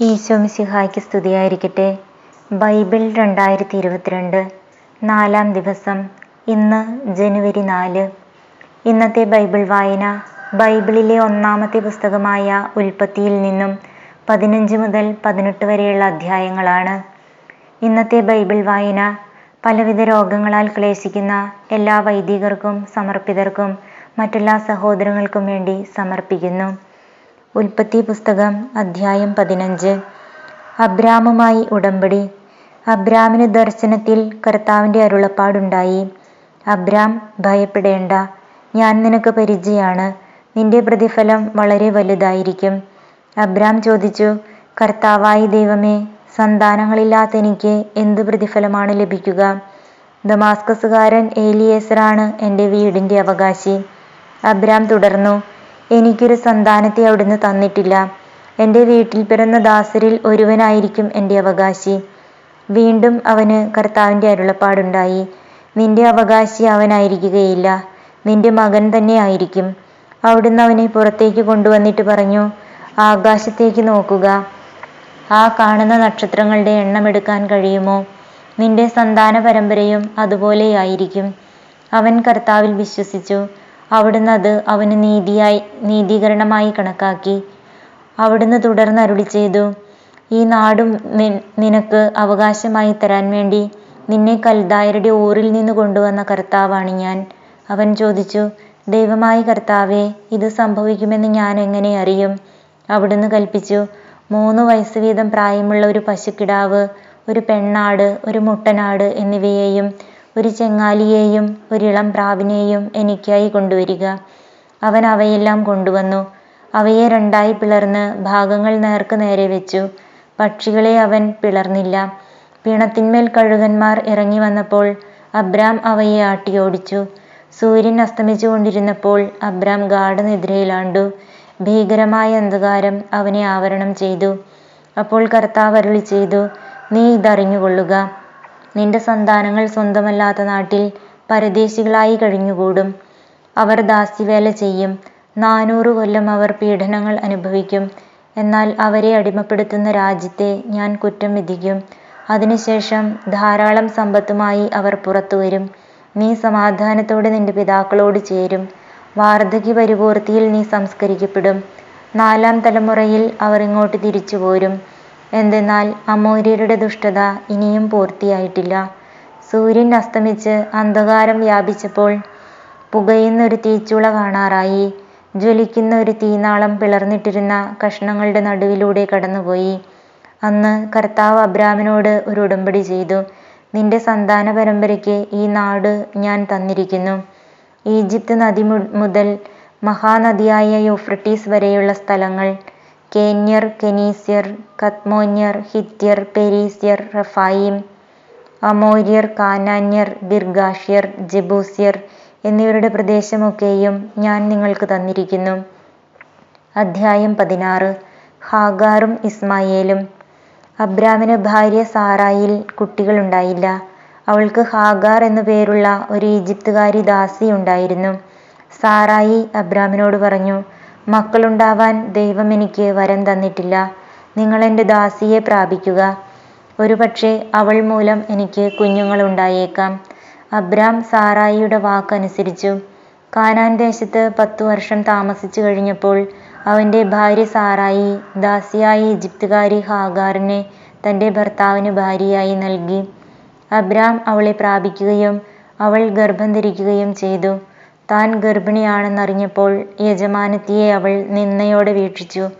ഈശോമിശിഹായ്ക്ക് സ്തുതിയായിരിക്കട്ടെ. ബൈബിൾ രണ്ടായിരത്തി ഇരുപത്തിരണ്ട് നാലാം ദിവസം ഇന്ന് ജനുവരി നാല്. ഇന്നത്തെ ബൈബിൾ വായന ബൈബിളിലെ ഒന്നാമത്തെ പുസ്തകമായ ഉൽപ്പത്തിയിൽ നിന്നും പതിനഞ്ച് മുതൽ പതിനെട്ട് വരെയുള്ള അധ്യായങ്ങളാണ്. ഇന്നത്തെ ബൈബിൾ വായന പലവിധ രോഗങ്ങളാൽ ക്ലേശിക്കുന്ന എല്ലാ വൈദികർക്കും സമർപ്പിതർക്കും മറ്റെല്ലാ സഹോദരങ്ങൾക്കും വേണ്ടി സമർപ്പിക്കുന്നു. ഉൽപ്പത്തി പുസ്തകം അധ്യായം പതിനഞ്ച്. അബ്രാമുമായി ഉടമ്പടി. അബ്രാമിന് ദർശനത്തിൽ കർത്താവിന്റെ അരുളപ്പാടുണ്ടായി. അബ്രാം ഭയപ്പെടേണ്ട. ഞാൻ നിനക്ക് പരിചയമാണ് നിന്റെ പ്രതിഫലം വളരെ വലുതായിരിക്കും. അബ്രാം ചോദിച്ചു കർത്താവായി ദൈവമേ സന്താനങ്ങളില്ലാത്ത എനിക്ക് എന്ത് പ്രതിഫലമാണ് ലഭിക്കുക? ദമാസ്കസുകാരൻ ഏലിയേസറാണ് എന്റെ വീടിന്റെ അവകാശി. അബ്രാം തുടർന്നു എനിക്കൊരു സന്താനത്തെ അവിടുന്ന് തന്നിട്ടില്ല. എന്റെ വീട്ടിൽ പിറന്ന ദാസരിൽ ഒരുവനായിരിക്കും എന്റെ അവകാശി. വീണ്ടും അവന് കർത്താവിന്റെ അരുളപ്പാടുണ്ടായി. നിന്റെ അവകാശി അവനായിരിക്കുകയില്ല. നിന്റെ മകൻ തന്നെ ആയിരിക്കും. അവിടുന്ന് അവനെ പുറത്തേക്ക് കൊണ്ടുവന്നിട്ട് പറഞ്ഞു ആകാശത്തേക്ക് നോക്കുക. ആ കാണുന്ന നക്ഷത്രങ്ങളുടെ എണ്ണമെടുക്കാൻ കഴിയുമോ? നിന്റെ സന്താന പരമ്പരയും അതുപോലെയായിരിക്കും അവൻ കർത്താവിൽ വിശ്വസിച്ചു. അവിടുന്ന് അത് അവന് നീതിയായി നീതീകരണമായി കണക്കാക്കി. അവിടുന്ന് തുടർന്ന് അരുളി ചെയ്തു ഈ നാടും നിനക്ക് അവകാശമായി തരാൻ വേണ്ടി നിന്നെ കൽദായരുടെ ഊറിൽ നിന്ന് കൊണ്ടുവന്ന കർത്താവാണ് ഞാൻ. അവൻ ചോദിച്ചു ദൈവമായി കർത്താവെ ഇത് സംഭവിക്കുമെന്ന് ഞാൻ എങ്ങനെ അറിയും? അവിടുന്ന് കൽപ്പിച്ചു മൂന്ന് വയസ്സ് വീതം പ്രായമുള്ള ഒരു പശുക്കിടാവ് ഒരു പെണ്ണാട് ഒരു മുട്ടനാട് എന്നിവയെയും ഒരു ചെങ്ങാലിയെയും ഒരിളം പ്രാവിനെയും എനിക്കായി കൊണ്ടുവരിക. അവൻ അവയെല്ലാം കൊണ്ടുവന്നു. അവയെ രണ്ടായി പിളർന്ന് ഭാഗങ്ങൾ നേർക്ക് നേരെ വെച്ചു. പക്ഷികളെ അവൻ പിളർന്നില്ല. പിണത്തിന്മേൽ കഴുകന്മാർ ഇറങ്ങി വന്നപ്പോൾ അബ്രാം അവയെ ആട്ടിയോടിച്ചു സൂര്യൻ അസ്തമിച്ചു കൊണ്ടിരുന്നപ്പോൾ അബ്രാം ഗാഠനിദ്രയിലാണ്ടു ഭീകരമായ അന്ധകാരം അവനെ ആവരണം ചെയ്തു. അപ്പോൾ കർത്താവ് അരുളി ചെയ്തു നീ ഇതറിഞ്ഞുകൊള്ളുക. നിന്റെ സന്താനങ്ങൾ സ്വന്തമല്ലാത്ത നാട്ടിൽ പരദേശികളായി കഴിഞ്ഞുകൂടും. അവർ ദാസ്യവേല ചെയ്യും. നാനൂറ് കൊല്ലം അവർ പീഡനങ്ങൾ അനുഭവിക്കും. എന്നാൽ അവരെ അടിമപ്പെടുത്തുന്ന രാജ്യത്തെ ഞാൻ കുറ്റം വിധിക്കും. അതിനുശേഷം ധാരാളം സമ്പത്തുമായി അവർ പുറത്തു വരും. നീ സമാധാനത്തോടെ നിന്റെ പിതാക്കളോട് ചേരും. വാർദ്ധക്യ പരിപൂർത്തിയിൽ നീ സംസ്കരിക്കപ്പെടും. നാലാം തലമുറയിൽ അവർ ഇങ്ങോട്ട് തിരിച്ചു പോരും. എന്തെന്നാൽ അമൂര്യരുടെ ദുഷ്ടത ഇനിയും പൂർത്തിയായിട്ടില്ല. സൂര്യൻ അസ്തമിച്ച് അന്ധകാരം വ്യാപിച്ചപ്പോൾ പുകയുന്ന ഒരു തീച്ചുള കാണാറായി. ജ്വലിക്കുന്ന ഒരു തീനാളം പിളർന്നിട്ടിരുന്ന കഷ്ണങ്ങളുടെ നടുവിലൂടെ കടന്നുപോയി. അന്ന് കർത്താവ് അബ്രാമിനോട് ഒരു ഉടമ്പടി ചെയ്തു. നിന്റെ സന്താന പരമ്പരയ്ക്ക് ഈ നാട് ഞാൻ തന്നിരിക്കുന്നു. ഈജിപ്ത് നദി മുതൽ മഹാനദിയായ യൂഫ്രട്ടീസ് വരെയുള്ള സ്ഥലങ്ങൾ കേന്യർ കെനീസ്യർ കത്മോന്യർ ഹിത്യർ പെരീസ്യർ റഫായിം അമോര്യർ കാനാന്യർ ഗിർഗാഷ്യർ ജബൂസ്യർ എന്നിവരുടെ പ്രദേശമൊക്കെയും ഞാൻ നിങ്ങൾക്ക് തന്നിരിക്കുന്നു. അധ്യായം പതിനാറ്. ഹാഗാറും ഇസ്മായേലും. അബ്രാമിന് ഭാര്യ സാറായിൽ കുട്ടികളുണ്ടായില്ല അവൾക്ക് ഹാഗാർ എന്നു പേരുള്ള ഒരു ഈജിപ്തുകാരി ദാസി ഉണ്ടായിരുന്നു. സാറായി അബ്രാമിനോട് പറഞ്ഞു മക്കളുണ്ടാവാൻ ദൈവം എനിക്ക് വരം തന്നിട്ടില്ല. നിങ്ങൾ എന്റെ ദാസിയെ പ്രാപിക്കുക. ഒരുപക്ഷെ അവൾ മൂലം എനിക്ക് കുഞ്ഞുങ്ങൾ ഉണ്ടായേക്കാം. അബ്രാം സാറായിയുടെ വാക്കനുസരിച്ചു. കാനാൻ ദേശത്ത് പത്തു വർഷം താമസിച്ചു കഴിഞ്ഞപ്പോൾ അവന്റെ ഭാര്യ സാറായി ദാസിയായ ഈജിപ്തുകാരി ഹാഗാറിനെ തന്റെ ഭർത്താവിന് ഭാര്യയായി നൽകി. അബ്രാം അവളെ പ്രാപിക്കുകയും അവൾ ഗർഭം ധരിക്കുകയും ചെയ്തു. താൻ ഗർഭിണിയാണെന്നറിഞ്ഞപ്പോൾ യജമാനത്തിയെ അവൾ നിന്നയോടെ വീക്ഷിച്ചു.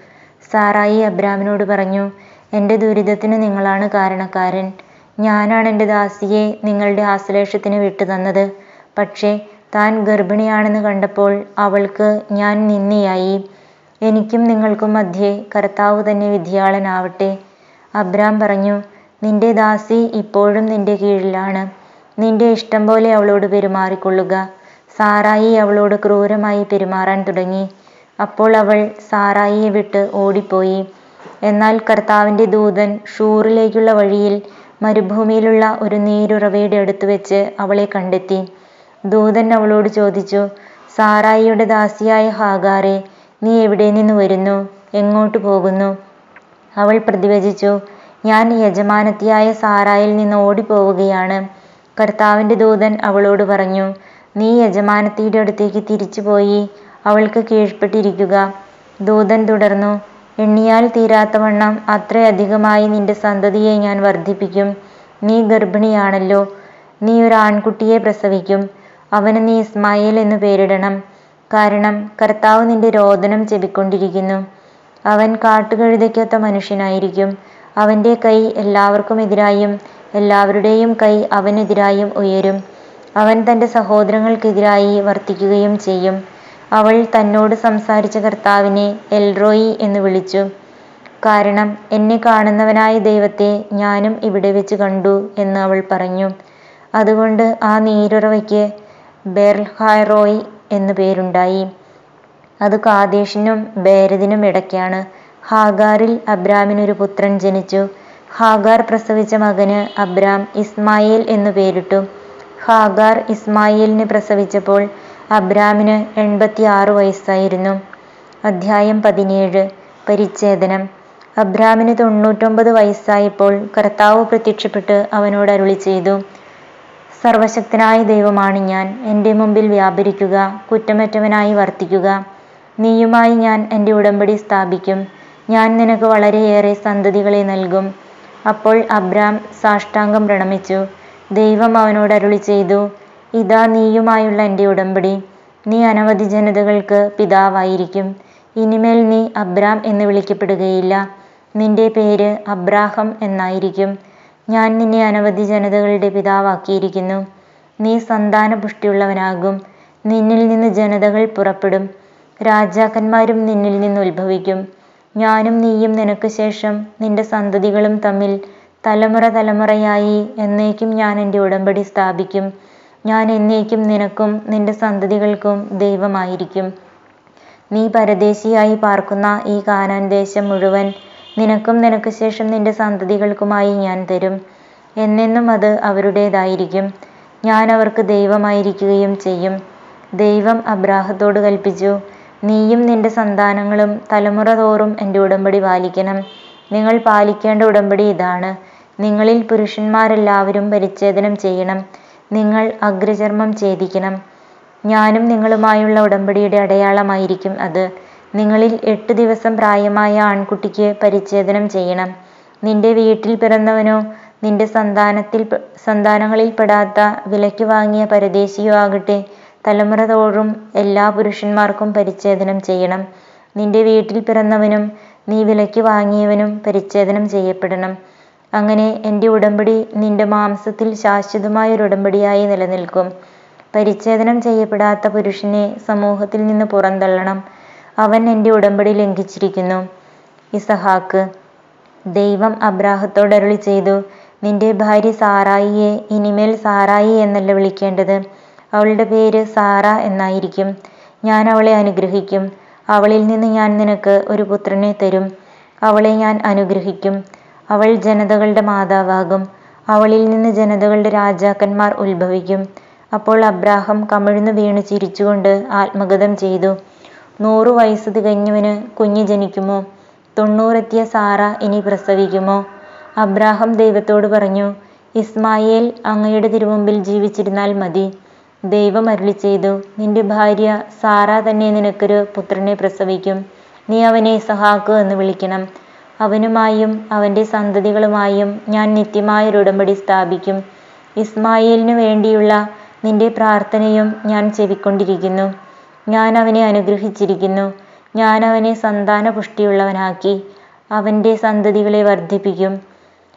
സാറായി അബ്രാമിനോട് പറഞ്ഞു എന്റെ ദുരിതത്തിന് നിങ്ങളാണ് കാരണക്കാരൻ. ഞാനാണ് എന്റെ ദാസിയെ നിങ്ങളുടെ ആശ്ലേഷത്തിന് വിട്ടു തന്നത് പക്ഷേ താൻ ഗർഭിണിയാണെന്ന് കണ്ടപ്പോൾ അവൾക്ക് ഞാൻ നിന്നിയായി എനിക്കും നിങ്ങൾക്കും മധ്യേ കർത്താവ് തന്നെ വിധിയാളനാവട്ടെ അബ്രാം പറഞ്ഞു നിന്റെ ദാസി ഇപ്പോഴും നിന്റെ കീഴിലാണ്. നിന്റെ ഇഷ്ടം പോലെ അവളോട് പെരുമാറിക്കൊള്ളുക. സാറായി അവളോട് ക്രൂരമായി പെരുമാറാൻ തുടങ്ങി. അപ്പോൾ അവൾ സാറായിയെ വിട്ട് ഓടിപ്പോയി. എന്നാൽ കർത്താവിന്റെ ദൂതൻ ഷൂറിലേക്കുള്ള വഴിയിൽ മരുഭൂമിയിലുള്ള ഒരു നീരുറവയുടെ അടുത്ത് വെച്ച് അവളെ കണ്ടെത്തി. ദൂതൻ അവളോട് ചോദിച്ചു സാറായിയുടെ ദാസിയായ ഹാഗാറെ നീ എവിടെ നിന്ന് വരുന്നു? എങ്ങോട്ട് പോകുന്നു? അവൾ പ്രതിവചിച്ചു ഞാൻ യജമാനത്തിയായ സാറായിൽ നിന്ന് ഓടിപ്പോവുകയാണ്. കർത്താവിന്റെ ദൂതൻ അവളോട് പറഞ്ഞു നീ യജമാനത്തിയുടെ അടുത്തേക്ക് തിരിച്ചു പോയി അവൾക്ക് കീഴ്പ്പെട്ടിരിക്കുക. ദൂതൻ തുടർന്നു എണ്ണിയാൽ തീരാത്തവണ്ണം അത്രയധികമായി നിന്റെ സന്തതിയെ ഞാൻ വർദ്ധിപ്പിക്കും. നീ ഗർഭിണിയാണല്ലോ. നീ ഒരു ആൺകുട്ടിയെ പ്രസവിക്കും. അവന് നീ ഇസ്മായിൽ എന്ന് പേരിടണം. കാരണം കർത്താവ് നിന്റെ രോദനം ചെവിക്കൊണ്ടിരിക്കുന്നു. അവൻ കാട്ടുകഴുതയ്ക്കൊത്ത മനുഷ്യനായിരിക്കും. അവന്റെ കൈ എല്ലാവർക്കും എതിരായും എല്ലാവരുടെയും കൈ അവനെതിരായും ഉയരും. അവൻ തന്റെ സഹോദരങ്ങൾക്കെതിരായി വർത്തിക്കുകയും ചെയ്യും. അവൾ തന്നോട് സംസാരിച്ച കർത്താവിനെ എൽറോയി എന്ന് വിളിച്ചു. കാരണം എന്നെ കാണുന്നവനായ ദൈവത്തെ ഞാനും ഇവിടെ വെച്ച് കണ്ടു എന്ന് അവൾ പറഞ്ഞു. അതുകൊണ്ട് ആ നീരുറവയ്ക്ക് ബെർഹായ്റോയ് എന്നു പേരുണ്ടായി. അത് കാദേശിനും ബേരദിനും ഇടയ്ക്കാണ്. ഹാഗാറിൽ അബ്രാമിനൊരു പുത്രൻ ജനിച്ചു. ഹാഗാർ പ്രസവിച്ച മകന് അബ്രാം ഇസ്മായേൽ എന്നു പേരിട്ടു. ഹാഗാർ ഇസ്മായിലിന് പ്രസവിച്ചപ്പോൾ അബ്രാമിന് എൺപത്തിയാറ് വയസ്സായിരുന്നു. അധ്യായം പതിനേഴ്. പരിച്ഛേദനം. അബ്രാമിന് തൊണ്ണൂറ്റൊമ്പത് വയസ്സായപ്പോൾ കർത്താവ് പ്രത്യക്ഷപ്പെട്ട് അവനോട് അരുളി ചെയ്തു സർവശക്തനായ ദൈവമാണ് ഞാൻ. എന്റെ മുമ്പിൽ വ്യാപരിക്കുക കുറ്റമറ്റവനായി വർത്തിക്കുക. നീയുമായി ഞാൻ എന്റെ ഉടമ്പടി സ്ഥാപിക്കും. ഞാൻ നിനക്ക് വളരെയേറെ സന്തതികളെ നൽകും. അപ്പോൾ അബ്രാം സാഷ്ടാംഗം പ്രണമിച്ചു. ദൈവം അവനോട് അരുളി ചെയ്തു ഇതാ നീയുമായുള്ള എന്റെ ഉടമ്പടി. നീ അനവധി ജനതകൾക്ക് പിതാവായിരിക്കും. ഇനിമേൽ നീ അബ്രാം എന്ന് വിളിക്കപ്പെടുകയില്ല. നിന്റെ പേര് അബ്രാഹം എന്നായിരിക്കും. ഞാൻ നിന്നെ അനവധി ജനതകളുടെ പിതാവാക്കിയിരിക്കുന്നു. നീ സന്താനപുഷ്ടിയുള്ളവനാകും. നിന്നിൽ നിന്ന് ജനതകൾ പുറപ്പെടും. രാജാക്കന്മാരും നിന്നിൽ നിന്ന് ഉത്ഭവിക്കും. ഞാനും നീയും നിനക്ക് ശേഷം നിന്റെ സന്തതികളും തമ്മിൽ തലമുറ തലമുറയായി എന്നേക്കും ഞാൻ എന്റെ ഉടമ്പടി സ്ഥാപിക്കും. ഞാൻ എന്നേക്കും നിനക്കും നിന്റെ സന്തതികൾക്കും ദൈവമായിരിക്കും. നീ പരദേശിയായി പാർക്കുന്ന ഈ കാനാൻ ദേശം മുഴുവൻ നിനക്കും നിനക്ക് ശേഷം നിന്റെ സന്തതികൾക്കുമായി ഞാൻ തരും. എന്നെന്നും അത് അവരുടേതായിരിക്കും. ഞാൻ അവർക്ക് ദൈവമായിരിക്കുകയും ചെയ്യും. ദൈവം അബ്രാഹത്തോട് കൽപ്പിച്ചു നീയും നിന്റെ സന്താനങ്ങളും തലമുറ തോറും എന്റെ ഉടമ്പടി പാലിക്കണം. നിങ്ങൾ പാലിക്കേണ്ട ഉടമ്പടി ഇതാണ്. നിങ്ങളിൽ പുരുഷന്മാരെല്ലാവരും പരിച്ഛേദനം ചെയ്യണം. നിങ്ങൾ അഗ്രചർമ്മം ഛേദിക്കണം. ഞാനും നിങ്ങളുമായുള്ള ഉടമ്പടിയുടെ അടയാളമായിരിക്കും അത്. നിങ്ങളിൽ എട്ട് ദിവസം പ്രായമായ ആൺകുട്ടിക്ക് പരിച്ഛേദനം ചെയ്യണം. നിന്റെ വീട്ടിൽ പിറന്നവനോ നിന്റെ സന്താനത്തിൽ സന്താനങ്ങളിൽ പെടാത്ത വിലയ്ക്ക് വാങ്ങിയ പരദേശിയോ ആകട്ടെ തലമുറ തോറും എല്ലാ പുരുഷന്മാർക്കും പരിച്ഛേദനം ചെയ്യണം. നിന്റെ വീട്ടിൽ പിറന്നവനും നീ വിലയ്ക്ക് വാങ്ങിയവനും പരിച്ഛേദനം ചെയ്യപ്പെടണം. അങ്ങനെ എന്റെ ഉടമ്പടി നിന്റെ മാംസത്തിൽ ശാശ്വതമായ ഒരു ഉടമ്പടിയായി നിലനിൽക്കും. പരിച്ഛേദനം ചെയ്യപ്പെടാത്ത പുരുഷനെ സമൂഹത്തിൽ നിന്ന് പുറന്തള്ളണം. അവൻ എന്റെ ഉടമ്പടി ലംഘിച്ചിരിക്കുന്നു. ഇസഹാക്ക് ദൈവം അബ്രാഹത്തോട് അരുളി ചെയ്തു നിന്റെ ഭാര്യ സാറായിയെ ഇനിമേൽ സാറായി എന്നല്ല വിളിക്കേണ്ടത്. അവളുടെ പേര് സാറ എന്നായിരിക്കും. ഞാൻ അവളെ അനുഗ്രഹിക്കും. അവളിൽ നിന്ന് ഞാൻ നിനക്ക് ഒരു പുത്രനെ തരും. അവളെ ഞാൻ അനുഗ്രഹിക്കും. അവൾ ജനതകളുടെ മാതാവാകും. അവളിൽ നിന്ന് ജനതകളുടെ രാജാക്കന്മാർ ഉത്ഭവിക്കും. അപ്പോൾ അബ്രാഹം കമിഴ്ന്നു വീണ് ചിരിച്ചുകൊണ്ട് ആത്മഗതം ചെയ്തു. നൂറു വയസ്സ് തികഞ്ഞവന് കുഞ്ഞ് ജനിക്കുമോ? തൊണ്ണൂറെത്തിയ സാറ ഇനി പ്രസവിക്കുമോ? അബ്രാഹം ദൈവത്തോട് പറഞ്ഞു ഇസ്മായേൽ അങ്ങയുടെ തിരുമുമ്പിൽ ജീവിച്ചിരുന്നാൽ മതി. ദൈവം അരുളി ചെയ്തു നിന്റെ ഭാര്യ സാറ തന്നെ നിനക്കൊരു പുത്രനെ പ്രസവിക്കും. നീ അവനെ ഇസഹാക്ക് എന്ന് വിളിക്കണം. അവനുമായും അവന്റെ സന്തതികളുമായും ഞാൻ നിത്യമായൊരു ഉടമ്പടി സ്ഥാപിക്കും. ഇസ്മായേലിനു വേണ്ടിയുള്ള നിന്റെ പ്രാർത്ഥനയും ഞാൻ ചെവിക്കൊണ്ടിരിക്കുന്നു. ഞാൻ അവനെ അനുഗ്രഹിച്ചിരിക്കുന്നു. ഞാൻ അവനെ സന്താന പുഷ്ടിയുള്ളവനാക്കി അവന്റെ സന്തതികളെ വർദ്ധിപ്പിക്കും.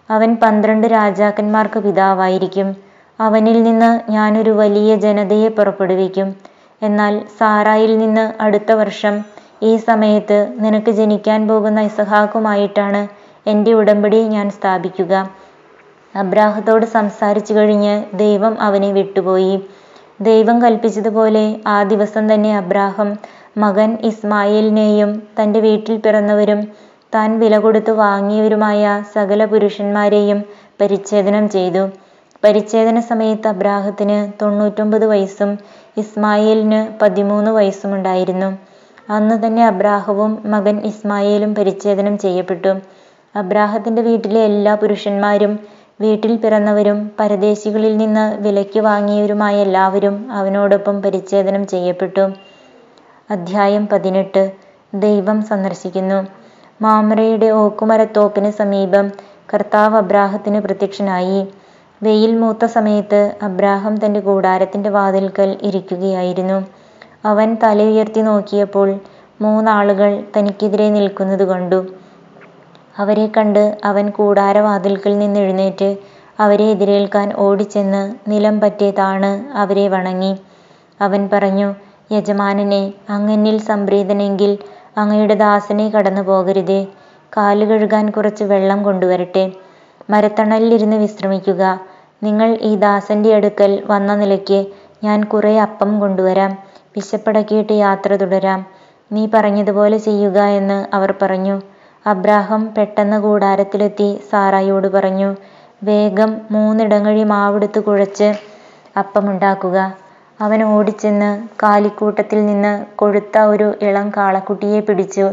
അവൻ പന്ത്രണ്ട് രാജാക്കന്മാർക്ക് പിതാവായിരിക്കും. അവനിൽ നിന്ന് ഞാനൊരു വലിയ ജനതയെ പുറപ്പെടുവിക്കും. എന്നാൽ സാറായിൽ നിന്ന് അടുത്ത വർഷം ഈ സമയത്ത് നിനക്ക് ജനിക്കാൻ പോകുന്ന ഇസഹാക്കുമായിട്ടാണ് എന്റെ ഉടമ്പടി ഞാൻ സ്ഥാപിക്കുക. അബ്രാഹത്തോട് സംസാരിച്ചു കഴിഞ്ഞ് ദൈവം അവനെ വിട്ടുപോയി. ദൈവം കൽപ്പിച്ചതുപോലെ ആ ദിവസം തന്നെ അബ്രാഹം മകൻ ഇസ്മായിലിനെയും തന്റെ വീട്ടിൽ പിറന്നവരും താൻ വില കൊടുത്തു വാങ്ങിയവരുമായ സകല പുരുഷന്മാരെയും പരിച്ഛേദനം ചെയ്തു. പരിച്ഛേദന സമയത്ത് അബ്രാഹത്തിന് തൊണ്ണൂറ്റൊമ്പത് വയസ്സും ഇസ്മായിലിന് പതിമൂന്ന് വയസ്സുമുണ്ടായിരുന്നു. അന്ന് തന്നെ അബ്രാഹവും മകൻ ഇസ്മായിലും പരിച്ഛേദനം ചെയ്യപ്പെട്ടു അബ്രാഹത്തിന്റെ വീട്ടിലെ എല്ലാ പുരുഷന്മാരും വീട്ടിൽ പിറന്നവരും പരദേശികളിൽ നിന്ന് വിലയ്ക്ക് വാങ്ങിയവരുമായ എല്ലാവരും അവനോടൊപ്പം പരിച്ഛേദനം ചെയ്യപ്പെട്ടു. അധ്യായം പതിനെട്ട് ദൈവം സന്ദർശിക്കുന്നു. മാമറയുടെ ഓക്കുമരത്തോപ്പിന് സമീപം കർത്താവ് അബ്രാഹത്തിന് പ്രത്യക്ഷനായി. വെയിൽ മൂത്ത സമയത്ത് അബ്രാഹം തന്റെ കൂടാരത്തിന്റെ വാതിൽക്കൽ ഇരിക്കുകയായിരുന്നു. അവൻ തലയുയർത്തി നോക്കിയപ്പോൾ മൂന്നാളുകൾ തനിക്കെതിരെ നിൽക്കുന്നത് കണ്ടു. അവരെ കണ്ട് അവൻ കൂടാരവാതിൽക്കൽ നിന്നെഴുന്നേറ്റ് അവരെ എതിരേൽക്കാൻ ഓടിച്ചെന്ന് നിലം താണ് അവരെ വണങ്ങി. അവൻ പറഞ്ഞു, യജമാനനെ അങ്ങനിൽ സംപ്രീതനെങ്കിൽ അങ്ങയുടെ ദാസനെ കടന്നുപോകരുതേ. കാൽ കഴുകാൻ കുറച്ച് വെള്ളം കൊണ്ടുവരട്ടെ. മരത്തണലിലിരുന്ന് വിശ്രമിക്കുക. നിങ്ങൾ ഈ ദാസന്റെ അടുക്കൽ വന്ന നിലയ്ക്ക് ഞാൻ കുറെ അപ്പം കൊണ്ടുവരാം. വിശപ്പടക്കിയിട്ട് യാത്ര തുടരാം. നീ പറഞ്ഞതുപോലെ ചെയ്യുക എന്ന് അവർ പറഞ്ഞു. അബ്രാഹം പെട്ടെന്ന് കൂടാരത്തിലെത്തി സാറായിയോട് പറഞ്ഞു, വേഗം മൂന്നിടങ്ങഴി മാവെടുത്ത് കുഴച്ച് അപ്പമുണ്ടാക്കുക. അവൻ ഓടിച്ചെന്ന് കാലിക്കൂട്ടത്തിൽ നിന്ന് കൊഴുത്ത ഒരു ഇളം കാളക്കുട്ടിയെ പിടിച്ചു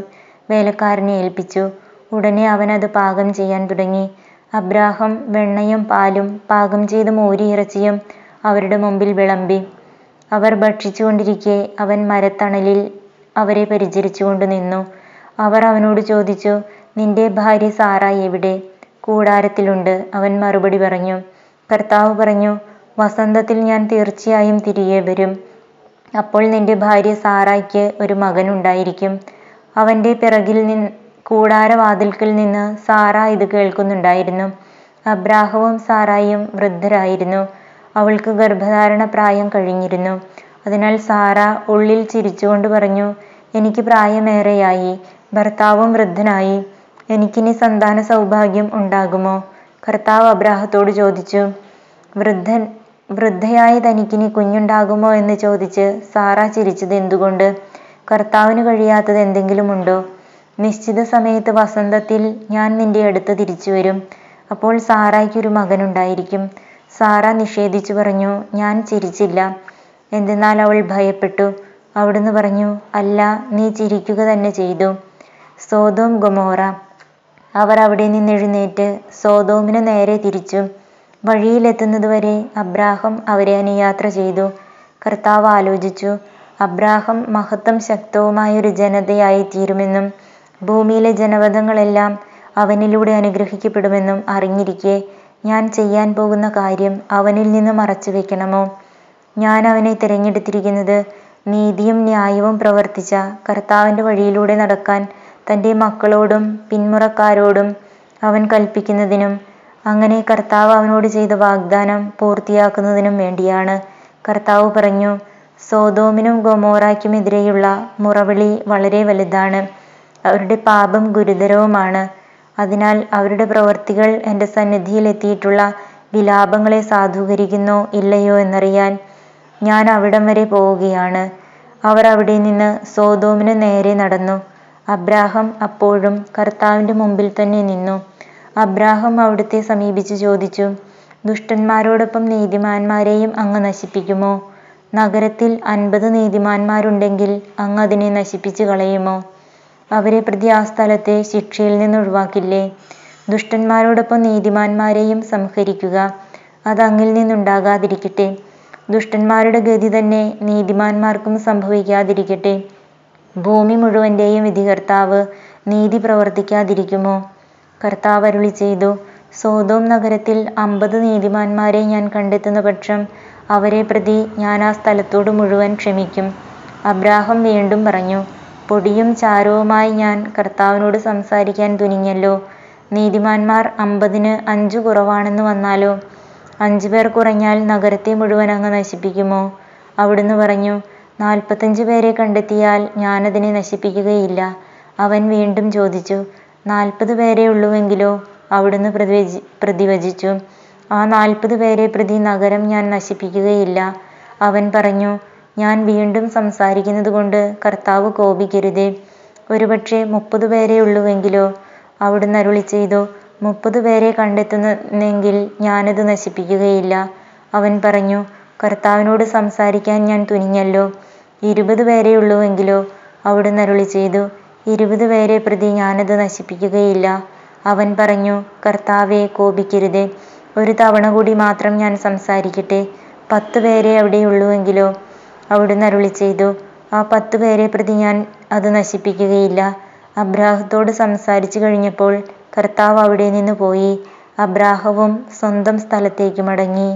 വേലക്കാരനെ ഏൽപ്പിച്ചു. ഉടനെ അത് പാകം ചെയ്യാൻ തുടങ്ങി. അബ്രാഹം വെണ്ണയും പാലും പാകം ചെയ്ത മോരിയിറച്ചിയും അവരുടെ മുമ്പിൽ വിളമ്പി. അവർ ഭക്ഷിച്ചുകൊണ്ടിരിക്കെ അവൻ മരത്തണലിൽ അവരെ പരിചരിച്ചുകൊണ്ട് നിന്നു. അവർ അവനോട് ചോദിച്ചു, നിന്റെ ഭാര്യ സാറ എവിടെ? കൂടാരത്തിലുണ്ട്, അവൻ മറുപടി പറഞ്ഞു. കർത്താവ് പറഞ്ഞു, വസന്തത്തിൽ ഞാൻ തീർച്ചയായും തിരികെ വരും. അപ്പോൾ നിന്റെ ഭാര്യ സാറായ്ക്ക് ഒരു മകൻ ഉണ്ടായിരിക്കും. അവന്റെ പിറകിൽ കൂടാരവാതിൽക്കൽ നിന്ന് സാറ ഇത് കേൾക്കുന്നുണ്ടായിരുന്നു. അബ്രാഹവും സാറായും വൃദ്ധരായിരുന്നു. അവൾക്ക് ഗർഭധാരണ പ്രായം കഴിഞ്ഞിരുന്നു. അതിനാൽ സാറ ഉള്ളിൽ ചിരിച്ചുകൊണ്ട് പറഞ്ഞു, എനിക്ക് പ്രായമേറെയായി, ഭർത്താവും വൃദ്ധനായി. എനിക്കിനി സന്താന സൗഭാഗ്യം ഉണ്ടാകുമോ? കർത്താവ് അബ്രാഹത്തോട് ചോദിച്ചു, വൃദ്ധൻ വൃദ്ധയായ തനിക്കിനി കുഞ്ഞുണ്ടാകുമോ എന്ന് ചോദിച്ച് സാറ ചിരിച്ചത് എന്തുകൊണ്ട്? കർത്താവിന് കഴിയാത്തത് എന്തെങ്കിലുമുണ്ടോ? നിശ്ചിത സമയത്ത് വസന്തത്തിൽ ഞാൻ നിന്റെ അടുത്ത് തിരിച്ചു വരും അപ്പോൾ സാറായ്ക്ക് ഒരു മകനുണ്ടായിരിക്കും. സാറാ നിഷേധിച്ചു പറഞ്ഞു, ഞാൻ ചിരിച്ചില്ല. എന്തെന്നാൽ അവൾ ഭയപ്പെട്ടു. അവിടുന്ന് പറഞ്ഞു, അല്ല, നീ ചിരിക്കുക തന്നെ ചെയ്തു. സോതോം ഗൊമോറ അവർ അവിടെ നിന്ന് എഴുന്നേറ്റ് സോതോമിന് നേരെ തിരിച്ചു. വഴിയിലെത്തുന്നതുവരെ അബ്രാഹം അവരെ അനുയാത്ര ചെയ്തു. കർത്താവ് ആലോചിച്ചു, അബ്രാഹം മഹത്വം ശക്തവുമായ ഒരു ജനതയായി തീരുമെന്നും ഭൂമിയിലെ ജനപദങ്ങളെല്ലാം അവനിലൂടെ അനുഗ്രഹിക്കപ്പെടുമെന്നും അറിഞ്ഞിരിക്കെ ഞാൻ ചെയ്യാൻ പോകുന്ന കാര്യം അവനിൽ നിന്ന് മറച്ചു വെക്കണമോ ഞാൻ അവനെ തിരഞ്ഞെടുത്തിരിക്കുന്നത് നീതിയും ന്യായവും പ്രവർത്തിച്ച കർത്താവിന്റെ വഴിയിലൂടെ നടക്കാൻ തന്റെ മക്കളോടും പിന്മുറക്കാരോടും അവൻ കൽപ്പിക്കുന്നതിനും അങ്ങനെ കർത്താവ് അവനോട് ചെയ്ത വാഗ്ദാനം പൂർത്തിയാക്കുന്നതിനും വേണ്ടിയാണ്. കർത്താവ് പറഞ്ഞു, സോതോമിനും ഗൊമോറായ്ക്കുമെതിരെയുള്ള മുറവിളി വളരെ വലുതാണ്. അവരുടെ പാപം ഗുരുതരവുമാണ്. അതിനാൽ അവരുടെ പ്രവർത്തികൾ എന്റെ സന്നിധിയിൽ എത്തിയിട്ടുള്ള വിലാപങ്ങളെ സാധൂകരിക്കുന്നോ ഇല്ലയോ എന്നറിയാൻ ഞാൻ അവിടം വരെ പോവുകയാണ്. അവർ അവിടെ നിന്ന് സോതോമിന് നേരെ നടന്നു. അബ്രാഹം അപ്പോഴും കർത്താവിന്റെ മുമ്പിൽ തന്നെ നിന്നു. അബ്രാഹം അവിടുത്തെ സമീപിച്ച് ചോദിച്ചു, ദുഷ്ടന്മാരോടൊപ്പം നീതിമാന്മാരെയും അങ്ങ് നശിപ്പിക്കുമോ? നഗരത്തിൽ അൻപത് നീതിമാന്മാരുണ്ടെങ്കിൽ അങ്ങ് അതിനെ നശിപ്പിച്ചു കളയുമോ? അവരെ പ്രതി ആ സ്ഥലത്തെ ശിക്ഷയിൽ നിന്ന് ഒഴിവാക്കില്ലേ? ദുഷ്ടന്മാരോടൊപ്പം നീതിമാന്മാരെയും സംഹരിക്കുക. അത് അങ്ങിൽ നിന്നുണ്ടാകാതിരിക്കട്ടെ. ദുഷ്ടന്മാരുടെ ഗതി തന്നെ നീതിമാന്മാർക്കും സംഭവിക്കാതിരിക്കട്ടെ. ഭൂമി മുഴുവന്റെയും വിധികർത്താവ് നീതി പ്രവർത്തിക്കാതിരിക്കുമോ? കർത്താവ് അരുളി ചെയ്തു സോതോം നഗരത്തിൽ അമ്പത് നീതിമാന്മാരെ ഞാൻ കണ്ടെത്തുന്ന പക്ഷം അവരെ പ്രതി ഞാൻ ആ സ്ഥലത്തോട് മുഴുവൻ ക്ഷമിക്കും. അബ്രാഹം വീണ്ടും പറഞ്ഞു, പൊടിയും ചാരവുമായി ഞാൻ കർത്താവിനോട് സംസാരിക്കാൻ തുനിഞ്ഞല്ലോ. നീതിമാന്മാർ അമ്പതിന് അഞ്ചു കുറവാണെന്ന് വന്നാലോ? അഞ്ചു പേർ കുറഞ്ഞാൽ നഗരത്തെ മുഴുവൻ അങ്ങ് നശിപ്പിക്കുമോ? അവിടുന്ന് പറഞ്ഞു, നാൽപ്പത്തഞ്ചു പേരെ കണ്ടെത്തിയാൽ ഞാനതിനെ നശിപ്പിക്കുകയില്ല. അവൻ വീണ്ടും ചോദിച്ചു, നാൽപ്പത് പേരെ ഉള്ളുവെങ്കിലോ? അവിടുന്ന് പ്രതിവചിച്ചു, ആ നാൽപ്പത് പേരെ പ്രതി നഗരം ഞാൻ നശിപ്പിക്കുകയില്ല. അവൻ പറഞ്ഞു, ഞാൻ വീണ്ടും സംസാരിക്കുന്നത് കൊണ്ട് കർത്താവ് കോപിക്കരുതേ. ഒരുപക്ഷെ മുപ്പത് പേരേ ഉള്ളുവെങ്കിലോ? അവിടുന്ന് അരുളി ചെയ്തു മുപ്പത് പേരെ കണ്ടെത്തുന്നെങ്കിൽ ഞാനത് നശിപ്പിക്കുകയില്ല. അവൻ പറഞ്ഞു, കർത്താവിനോട് സംസാരിക്കാൻ ഞാൻ തുനിഞ്ഞല്ലോ. ഇരുപത് പേരെ ഉള്ളുവെങ്കിലോ? അവിടുന്ന് അരുളി ചെയ്തു ഇരുപത് പേരെ പ്രതി ഞാനത് നശിപ്പിക്കുകയില്ല. അവൻ പറഞ്ഞു കർത്താവെ കോപിക്കരുതേ ഒരു തവണ കൂടി മാത്രം ഞാൻ സംസാരിക്കട്ടെ പത്ത് പേരെ അവിടെയുള്ളുവെങ്കിലോ അവിടുന്ന് അരുളി ചെയ്തു ആ പത്തു പേരെ പ്രതി ഞാൻ അത് നശിപ്പിക്കുകയില്ല അബ്രാഹത്തോട് സംസാരിച്ചു കഴിഞ്ഞപ്പോൾ കർത്താവ് അവിടെ നിന്ന് പോയി. അബ്രാഹവും സ്വന്തം സ്ഥലത്തേക്ക് മടങ്ങി.